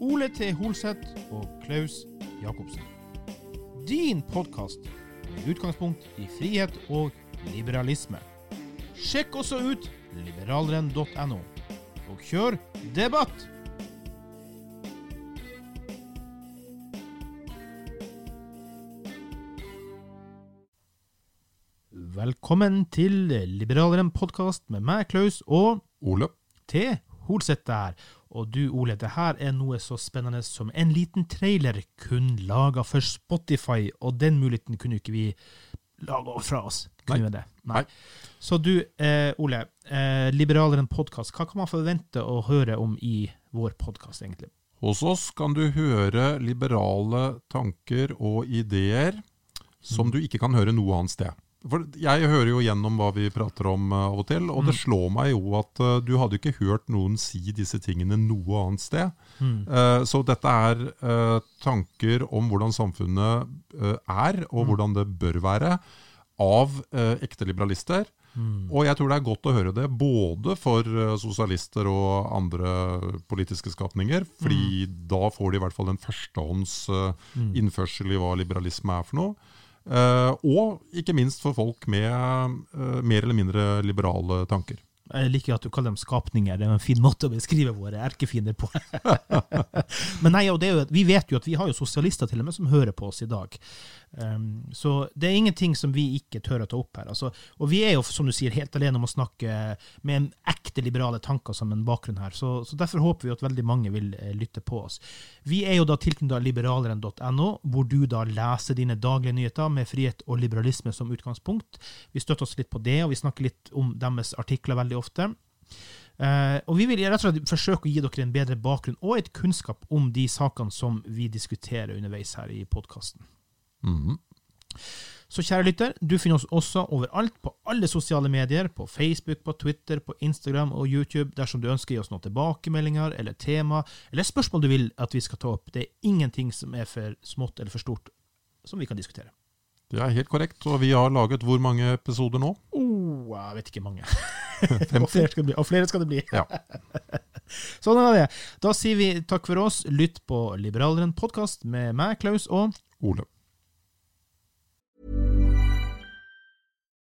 Ole T. Holseth og Klaus Jacobsen. Din podkast med utgangspunkt i frihet og liberalisme. Sjekk også ut liberalrenn.no, og kjør debatt! Velkommen til Liberaleren podkast med meg, Klaus, og Ole. T. Holseth der. Og du, Ole, det her er noe så spennende som en liten trailer kun laga for Spotify, og den muligheten kunne ikke vi lage fra oss. Kunne Nei. det? Nei. Nei. Så du, eh, Ole, eh, Liberaleren podkast, hva kan man forvente å høre om i vår podkast, egentlig? Hos oss kan du høre liberale tanker og ideer som du ikke kan høre noe annet sted. For Jeg hører jo gjennom hva vi prater om eh, av og til, og det slår meg jo at uh, du hadde ikke hørt noen si disse tingene noe annet sted. Eh, så dette er uh, tanker om hvordan samfunnet er, og hvordan det bør være, av ekte liberalister. Og jeg tror det er godt å høre det, både for sosialister og andre politiske skapninger, fordi da får de i hvert fall en førstehånds eh, innførsel i hva liberalisme er for noe. Eh, og ikke minst for folk med eh, mer eller mindre liberale tanker. Jeg liker at du kaller dem skapninger. Det er en fin måte å beskrive våre erkefiender på. Men nei, og det er jo, vi vet jo at vi har jo sosialister til og med som hører på oss i dag. Um, så det er ingenting som vi ikke tør å ta opp her. Altså, og vi er jo, som du sier, helt alene om å snakke med en ekte liberale tanker som en bakgrunn her. Så, så derfor håper vi at veldig mange vil eh, lytte på oss. Vi er jo da tilknyttet liberaleren.no, hvor du da leser dine daglige nyheter med frihet og liberalisme som utgangspunkt. Vi støtter oss litt på det, og vi snakker litt om deres artikler veldig ofte. Uh, og Vi vil rett og slett forsøke å gi dere en bedre bakgrunn og et kunnskap om de sakene som vi diskuterer underveis her i podkasten. Mhm. Så kjære lytter, du finner oss også overalt på alle sosiale medier, på Facebook, på Twitter, på Instagram og YouTube, dersom du ønsker å gi oss noen tilbakemeldinger eller tema, eller spørsmål du vil at vi skal ta opp. Det er ingenting som er for smått eller for stort som vi kan diskutere. Det er helt korrekt, og vi har laget hvor mange episoder nå? Oh, jeg vet ikke mange. og, flere skal det bli. og flere skal det bli. Ja. sånn er det. Da sier vi takk for oss. Lytt på Liberaleren podkast med meg, Klaus, og Ole.